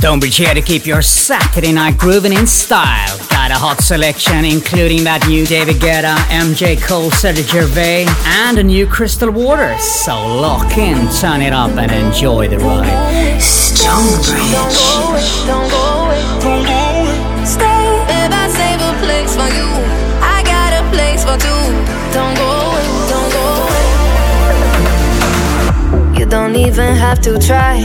Stonebridge here to keep your Saturday night grooving in style. Got a hot selection including that new David Guetta, MJ Cole, Cedric Gervais, and a new Crystal Waters. So lock in, turn it up, and enjoy the ride. Stonebridge. Don't go away, don't go away, don't go away. Stay, babe, I save a place for you. I got a place for two. Don't go away, don't go away. You don't even have to try.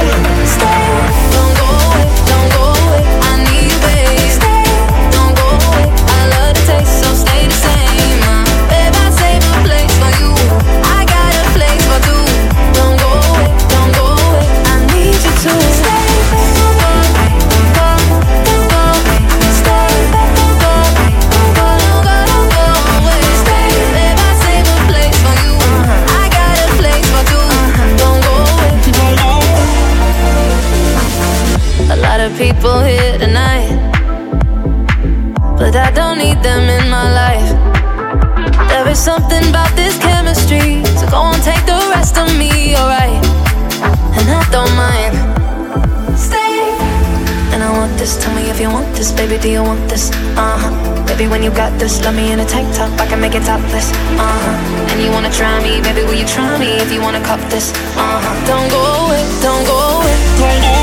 People here tonight, but I don't need them in my life. There is something about this chemistry, so go on, take the rest of me, alright? And I don't mind. Stay. And I want this, tell me if you want this, baby, do you want this? Uh huh. Baby, when you got this, love me in a tank top, I can make it topless. Uh huh. And you wanna try me, baby, will you try me if you wanna cup this? Uh huh. Don't go away, don't go away, don't go away.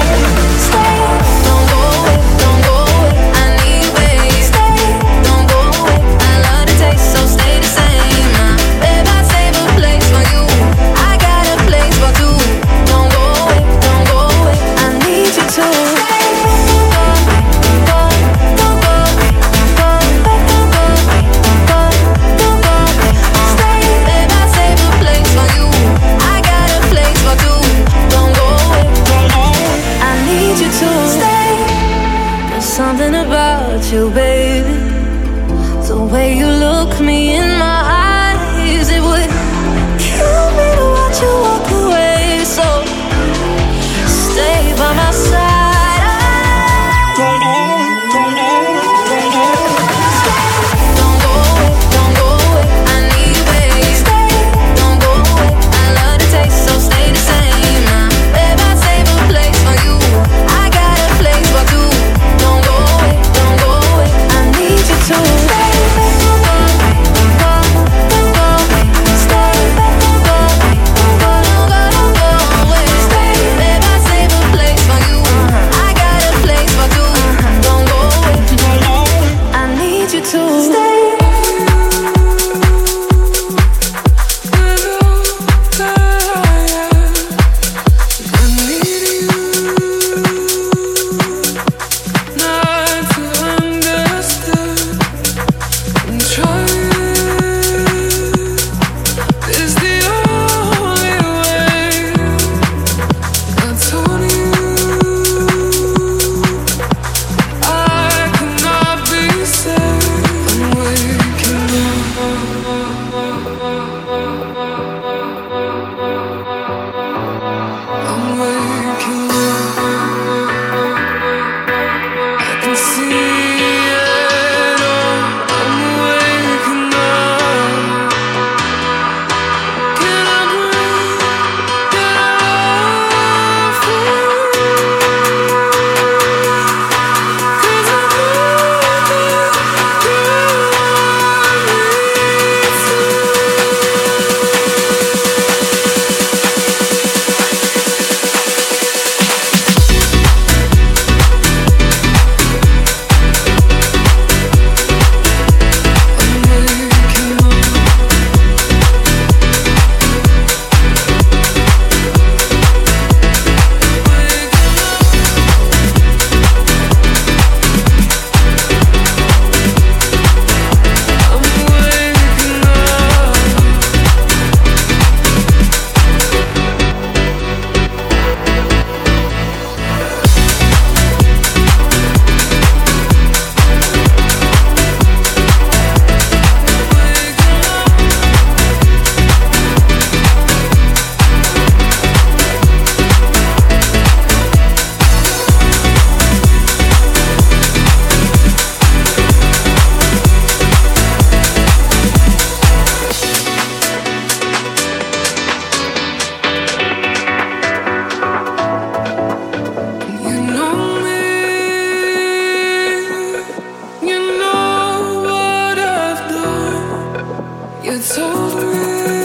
You told me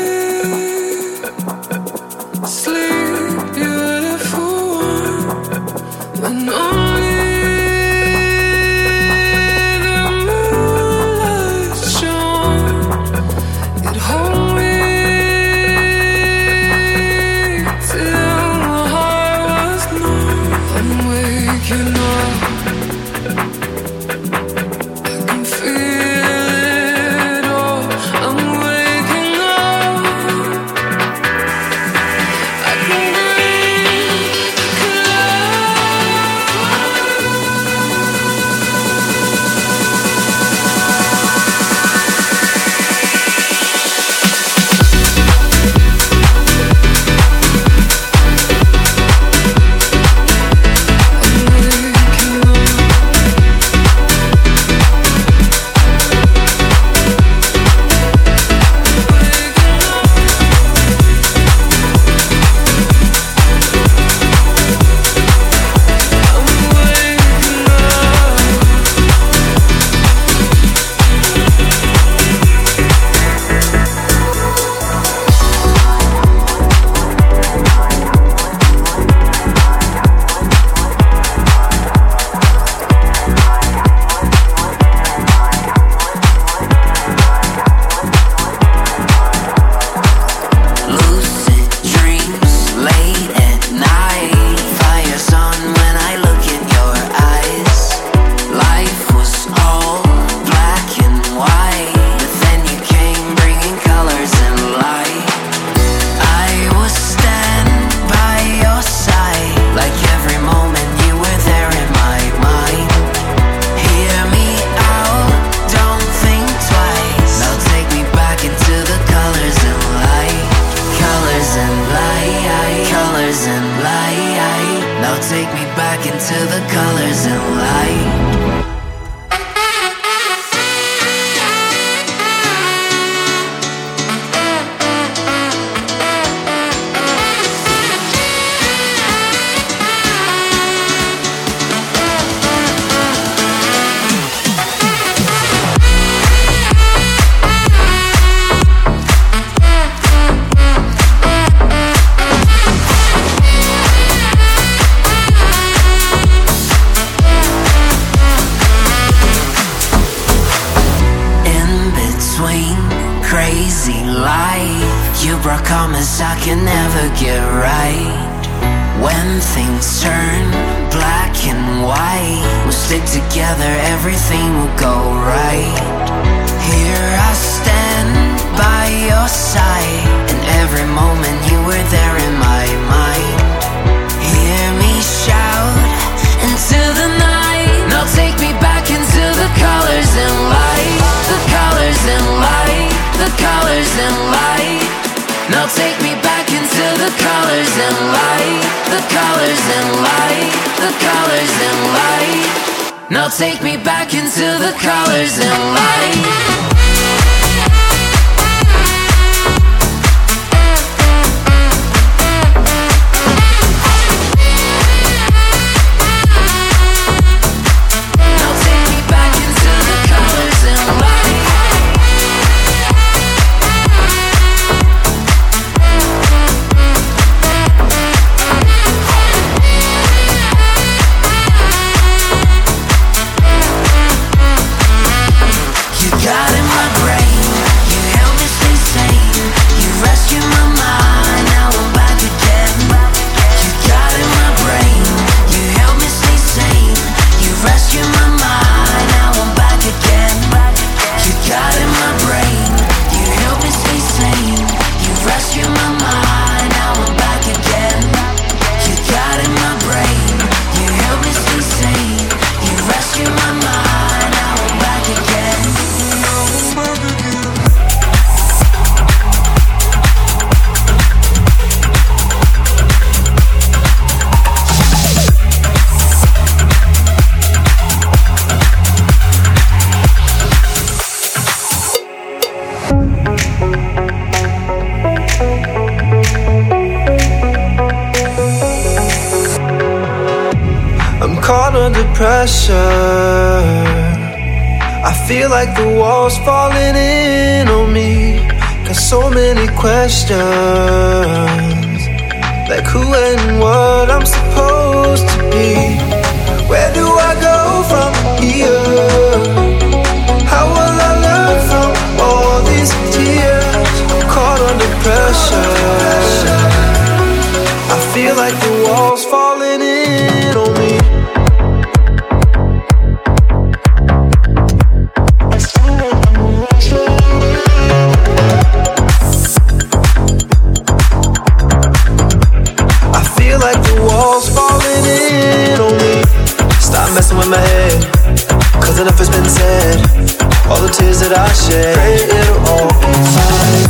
that I pray it'll all be fine.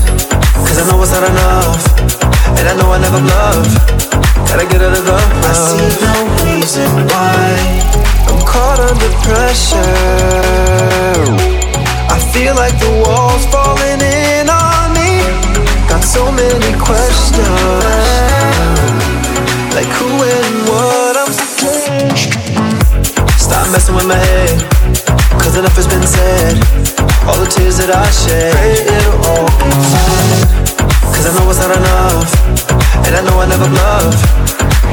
Cause I know it's not enough, and I know I never love. Gotta get out of the I see no reason why I'm caught under pressure. I feel like the walls falling in on me. Got so many questions. Like who and what I'm supposed Stop messing with my head Cause enough has been said tears that I shed, it'll all be fine. Cause I know it's not enough, and I know I never bluff.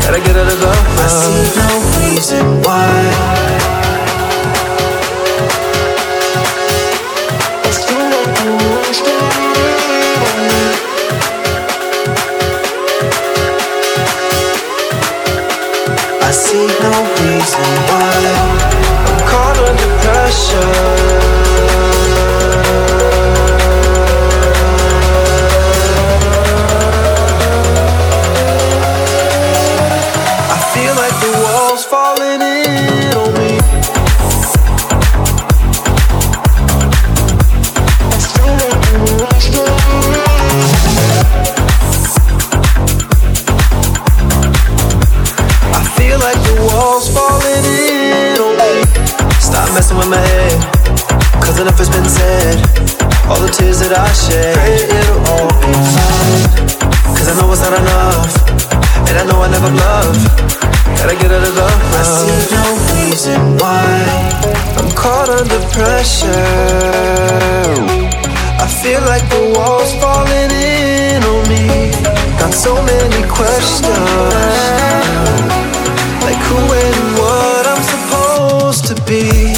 Gotta get out of love. I see no reason why. It's too late to understand. I see no reason why I'm caught under pressure shit, it'll all be fine. Cause I know it's not enough, and I know I never bluff Gotta get out of love. I see no reason why I'm caught under pressure. I feel like the walls falling in on me. Got so many questions, like who and what I'm supposed to be.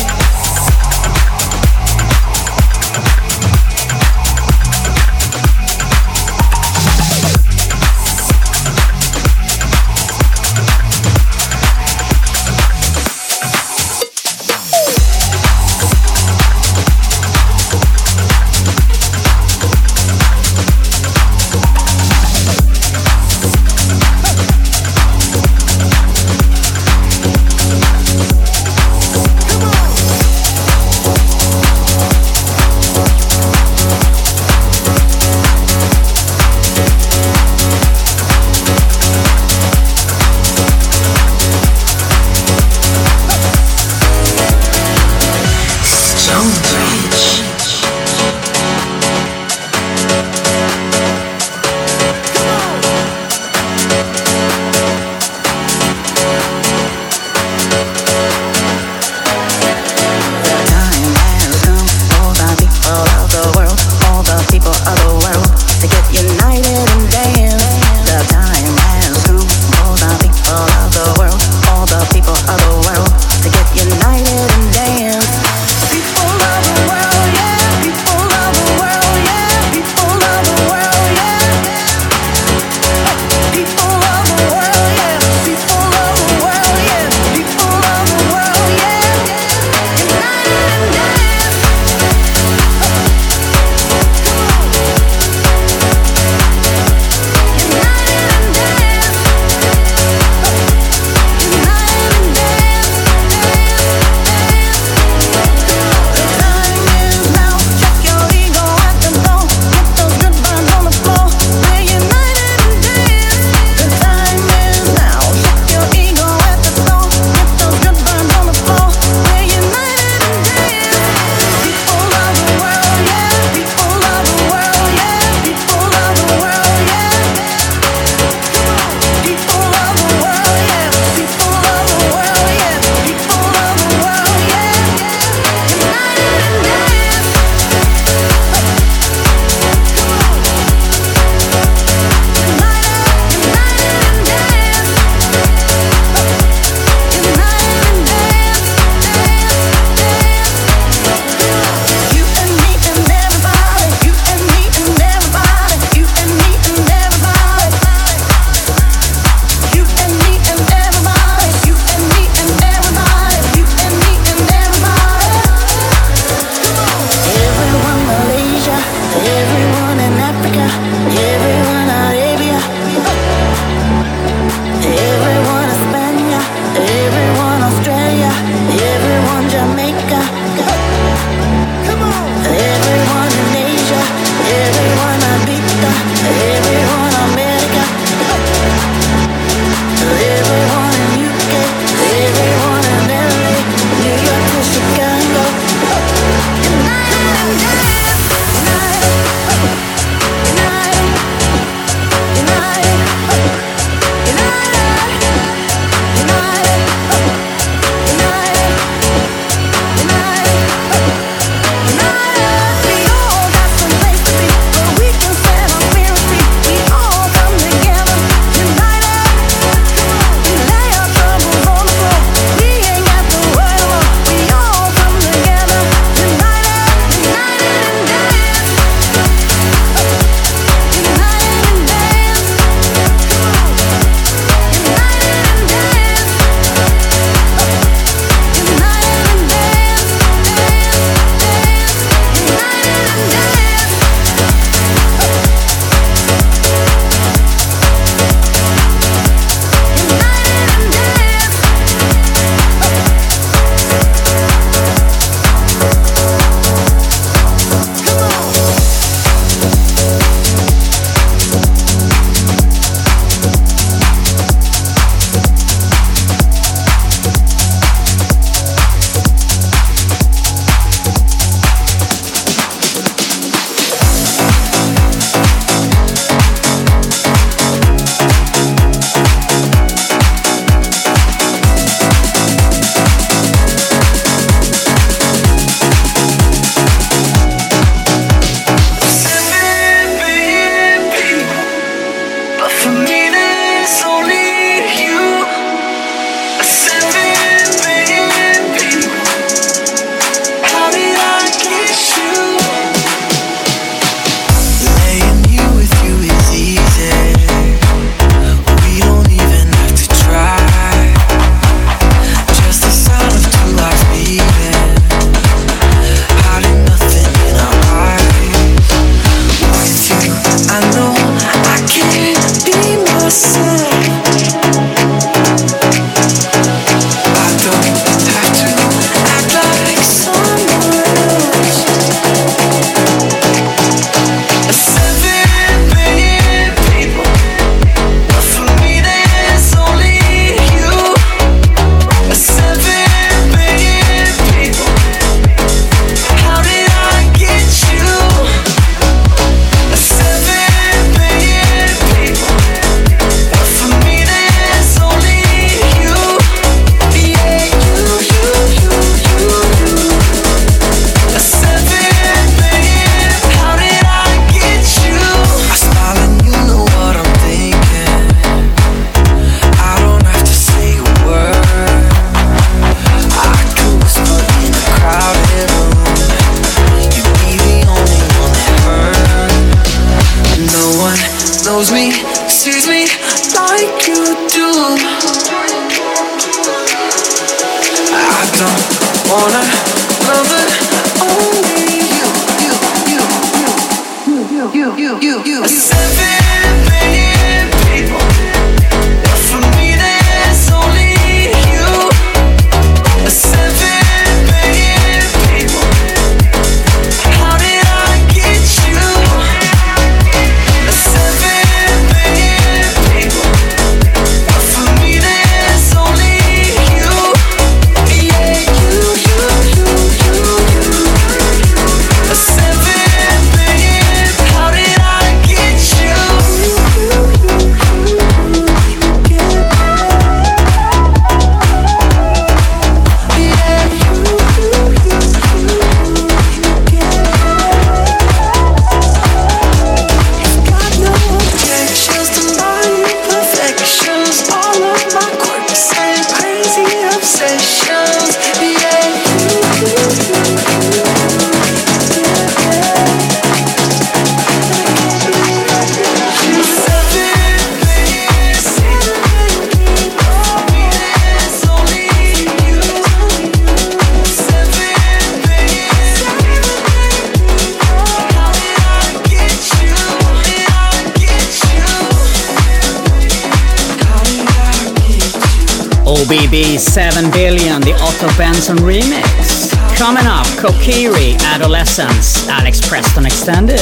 OBB 7 Billion, the Otto Benson remix. Coming up, Kokiri, Adolescence, Alex Preston Extended.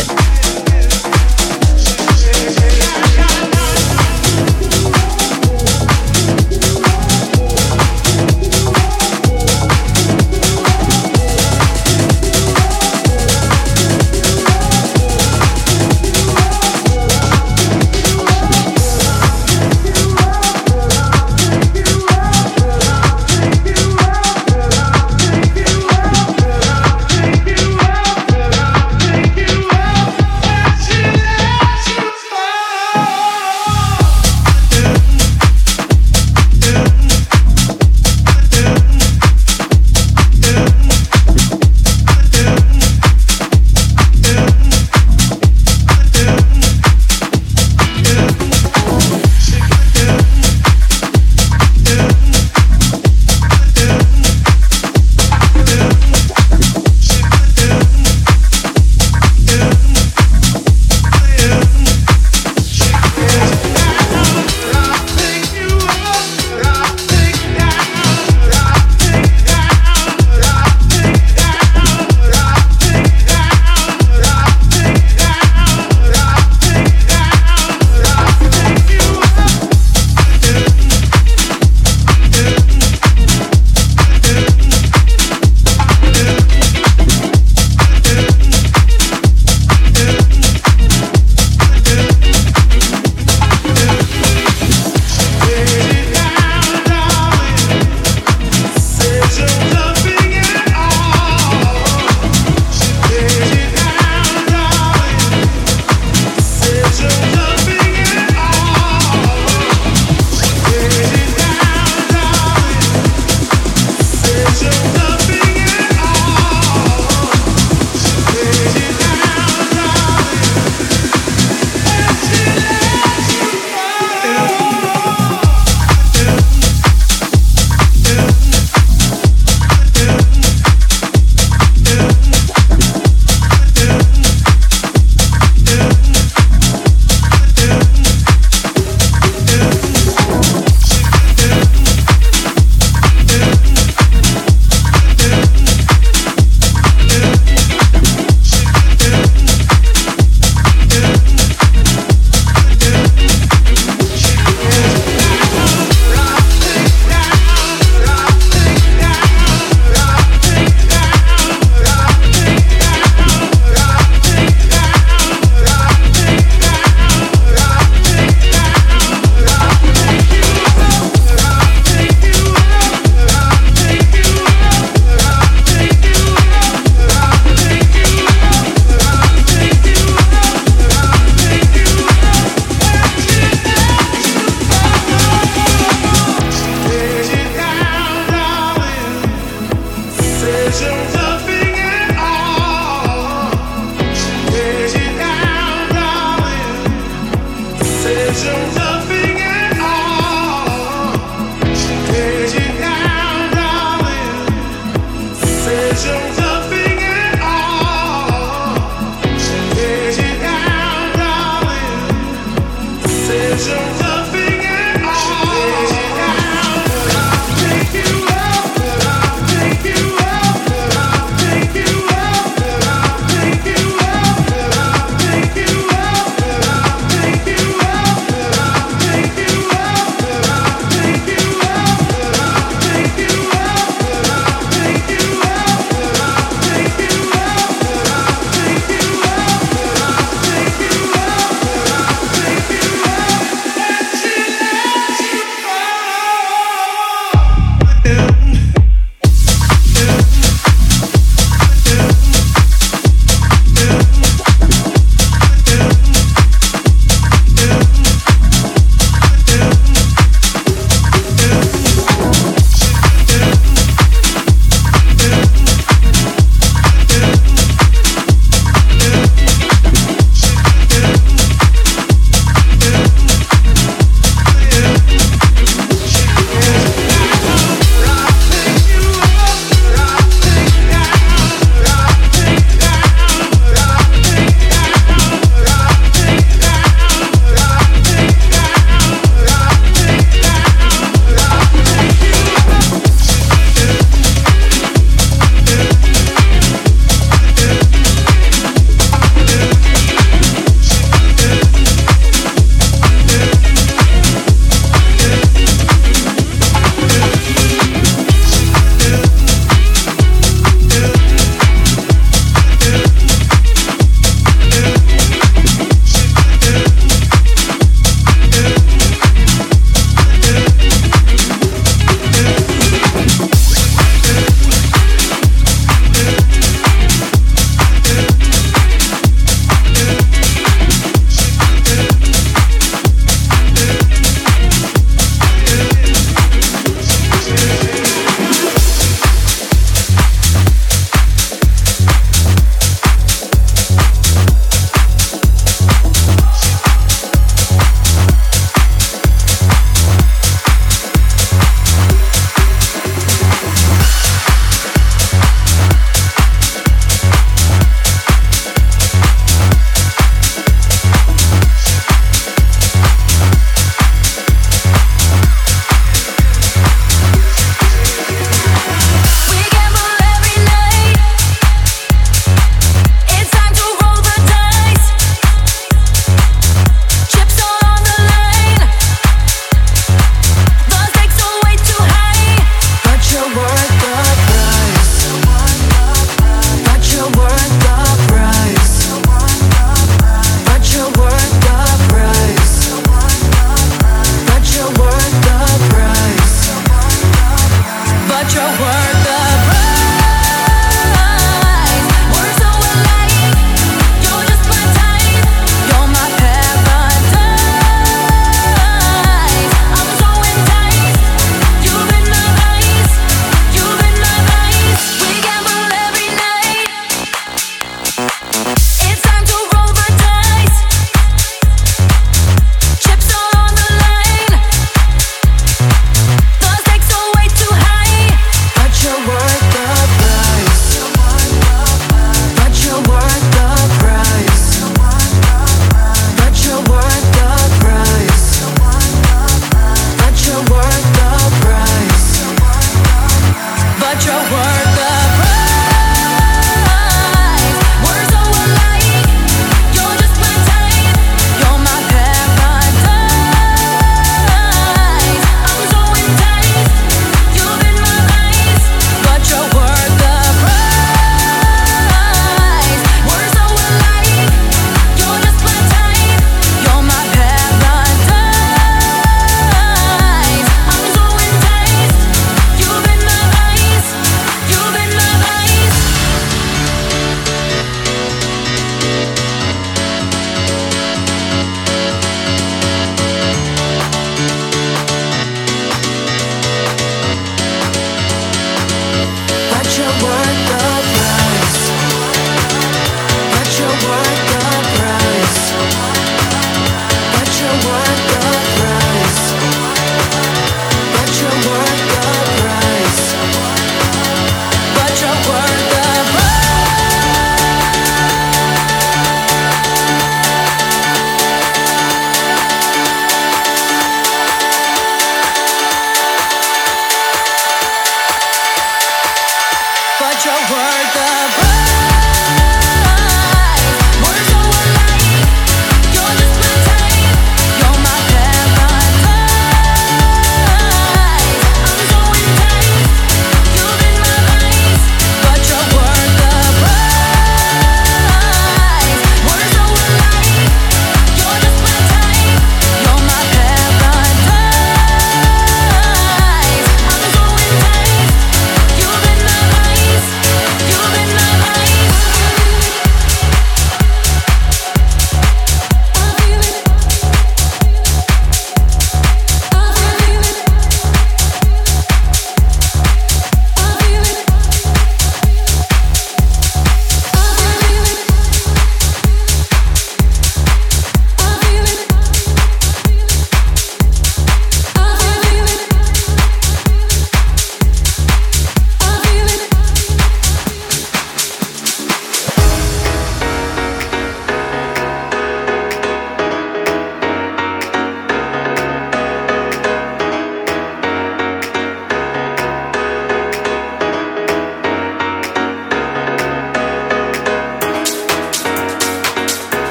You've been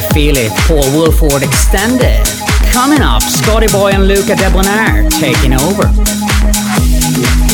I Feel It, Paul Woolford Extended. Coming up, Scotty Boy and Luca Debonaire taking over.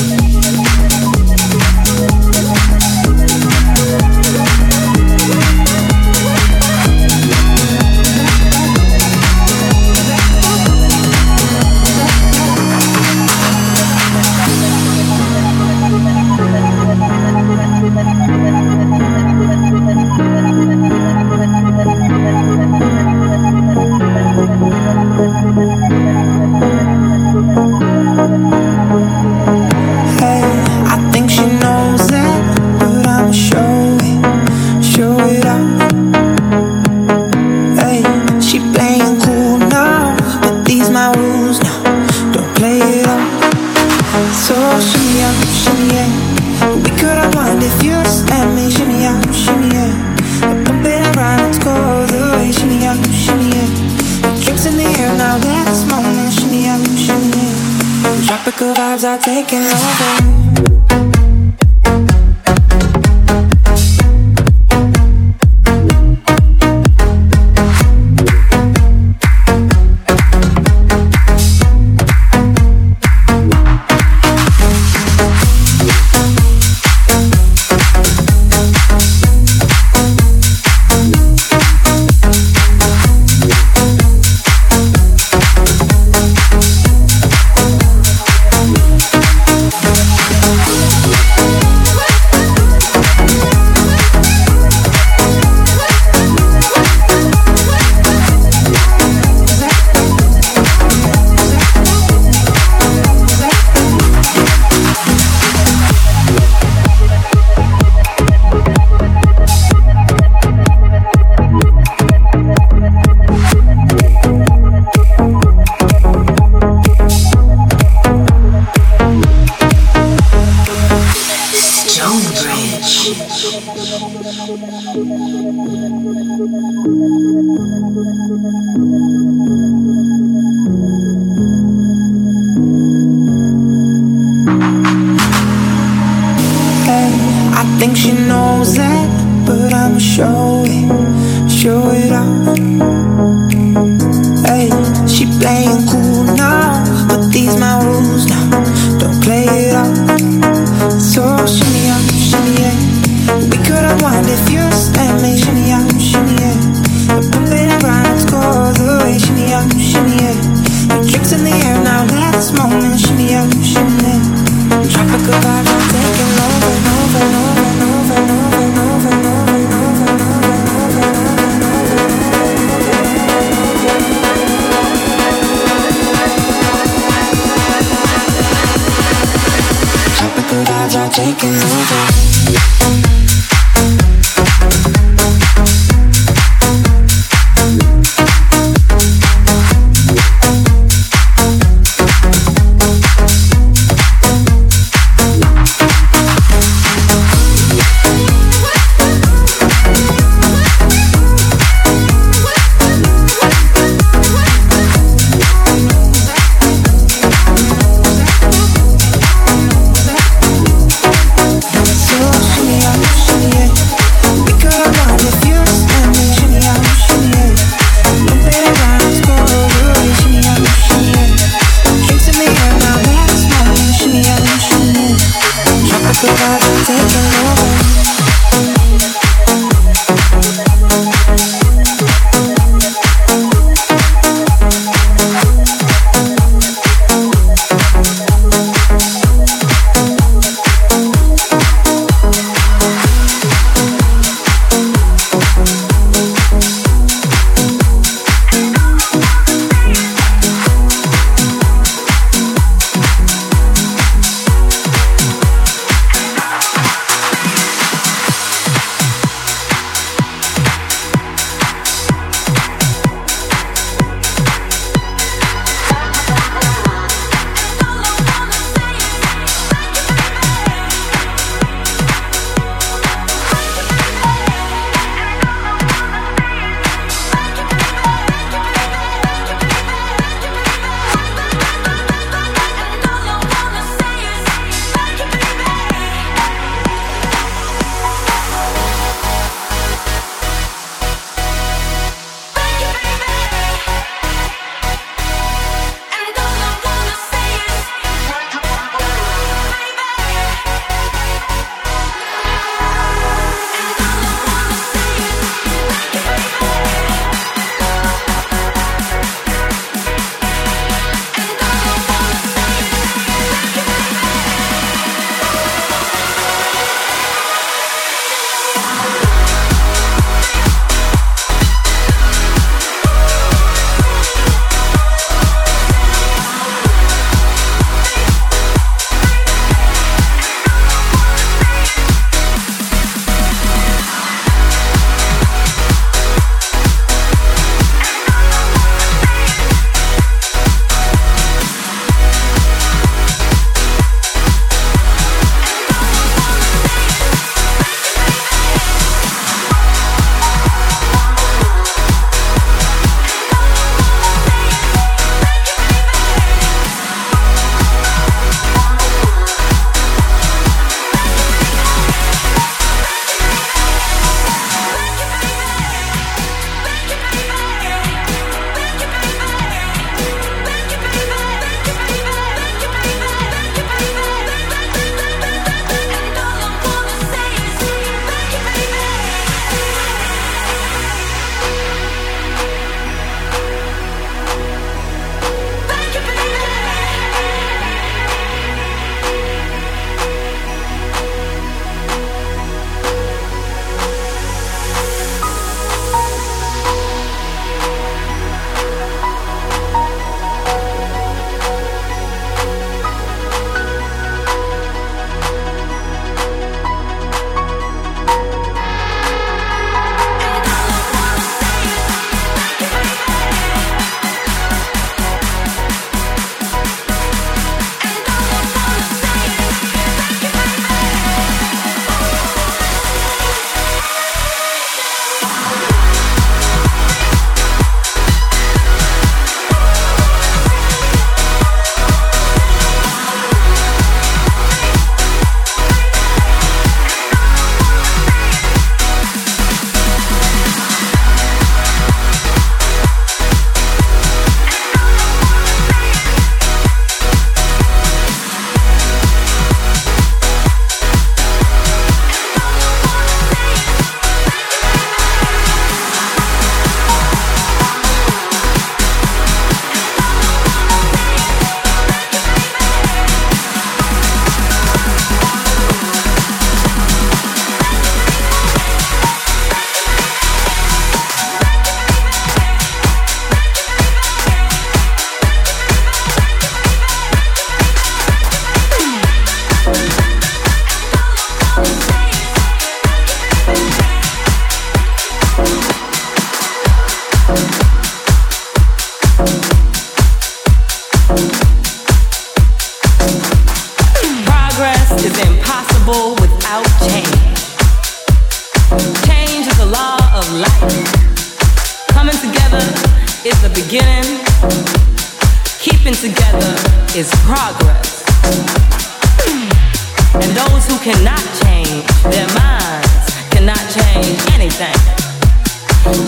are taking over.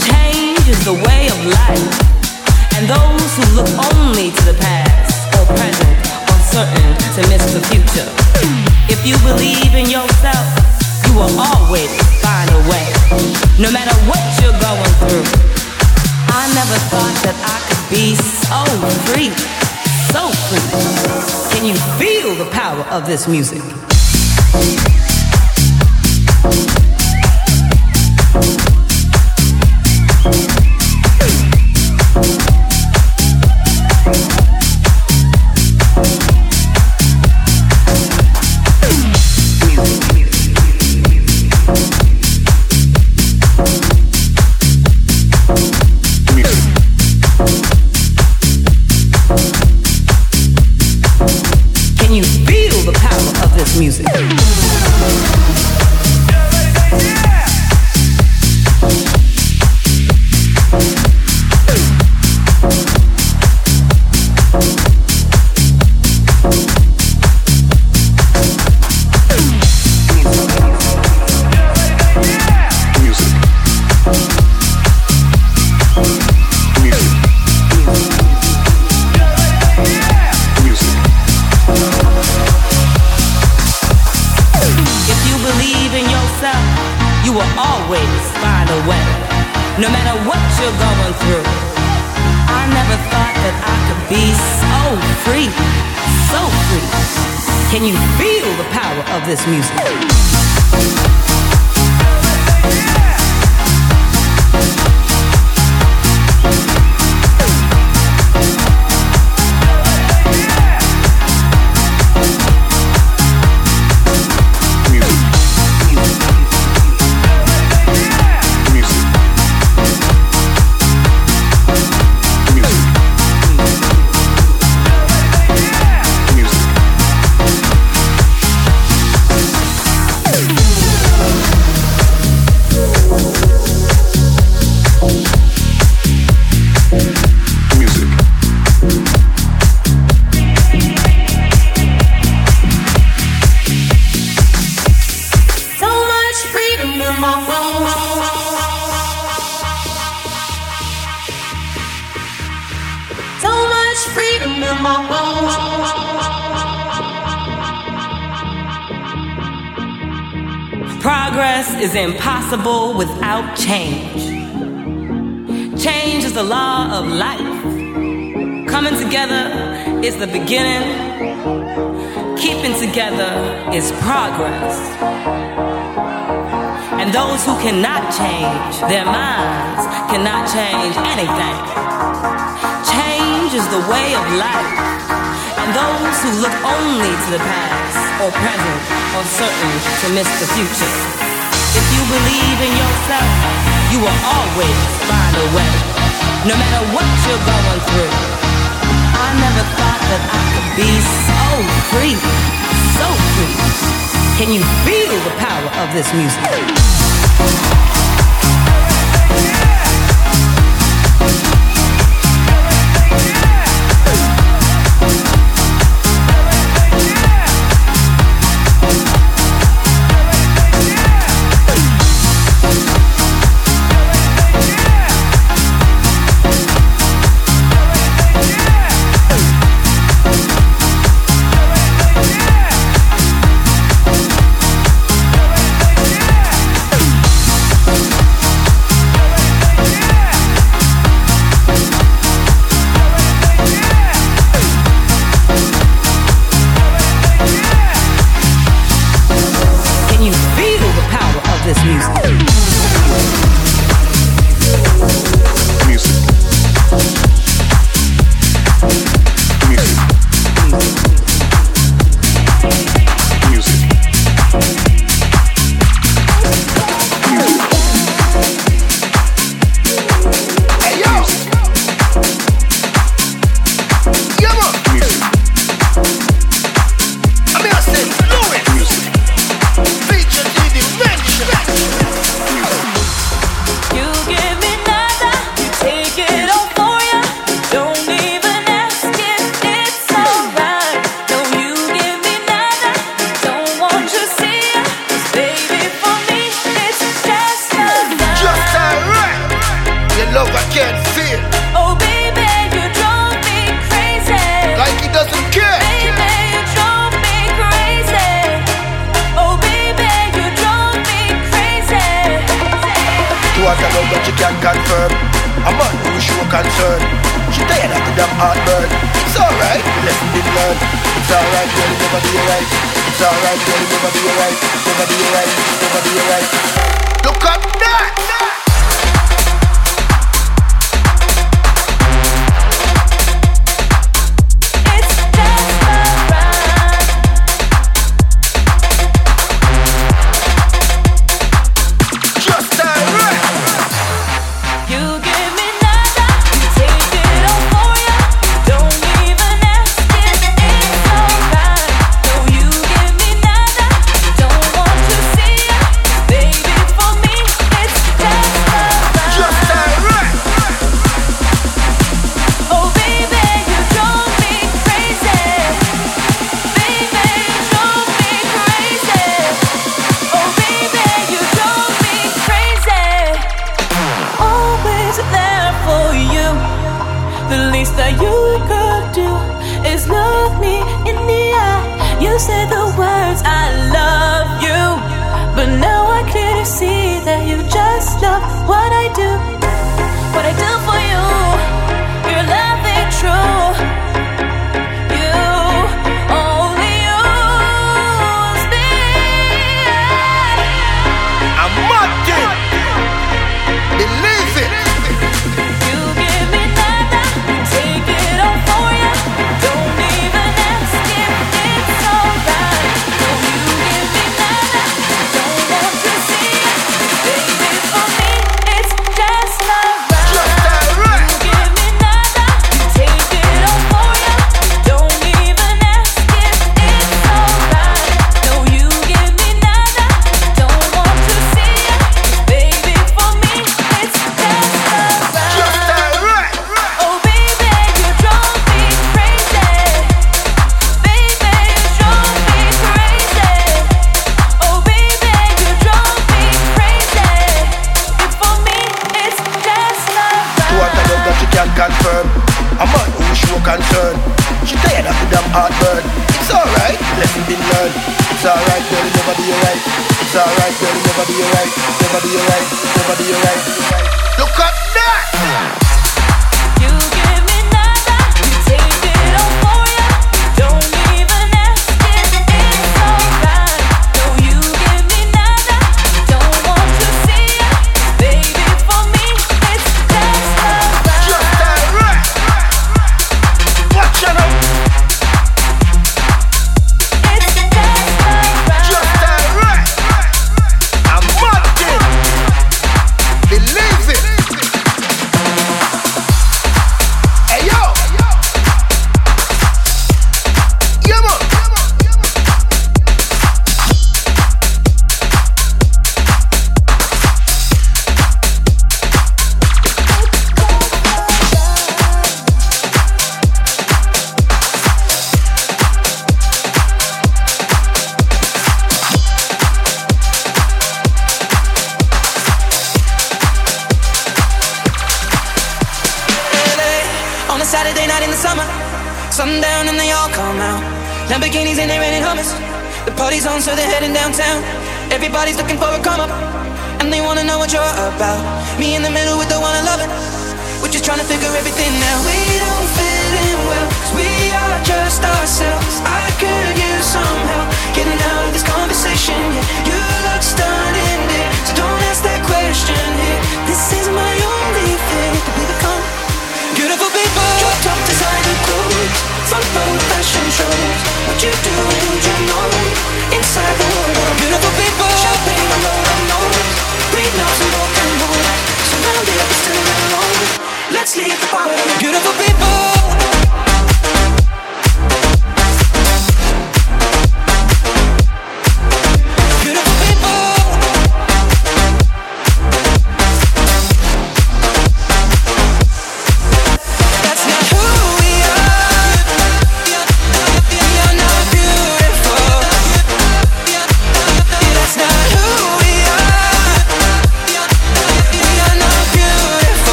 Change is the way of life. And those who look only to the past or present are certain to miss the future. If you believe in yourself, you will always find a way. No matter what you're going through. I never thought that I could be so free, so free. Can you feel the power of this music? Change their minds cannot change anything. Change is the way of life. And those who look only to the past or present are certain to miss the future. If you believe in yourself, you will always find a way. No matter what you're going through. I never thought that I could be so free, so free. Can you feel the power of this music? It concerned. She tired of the damn heartburn. It's alright, let me be learned. It's alright, girl, never be alright. It's alright, girl, never be alright. Never be alright, never be alright. Look at that!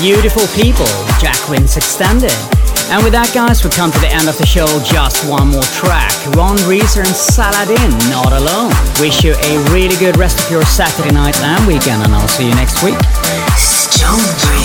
Beautiful People, Jack Wins Extended. And with that, guys, we come to the end of the show. Just one more track. Ron Reeser and Saladin, Not Alone. Wish you a really good rest of your Saturday night and weekend, and I'll see you next week. Stonebridge.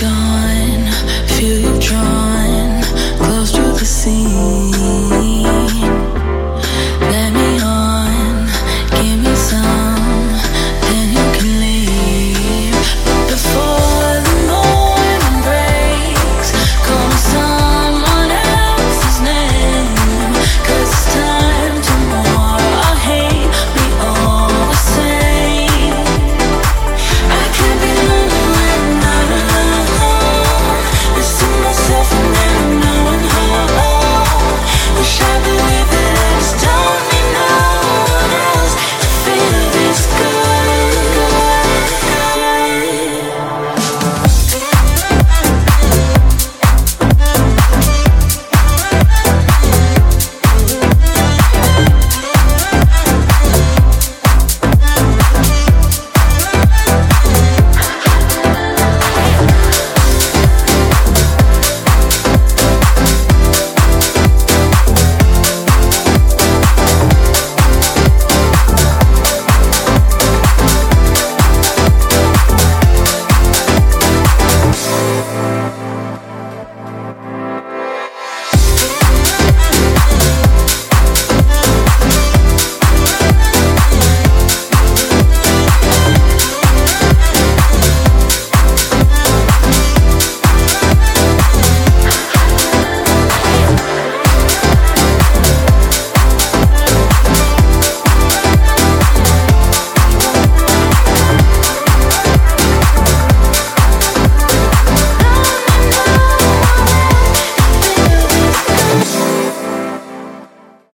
gone, feel you drawn close to the sea.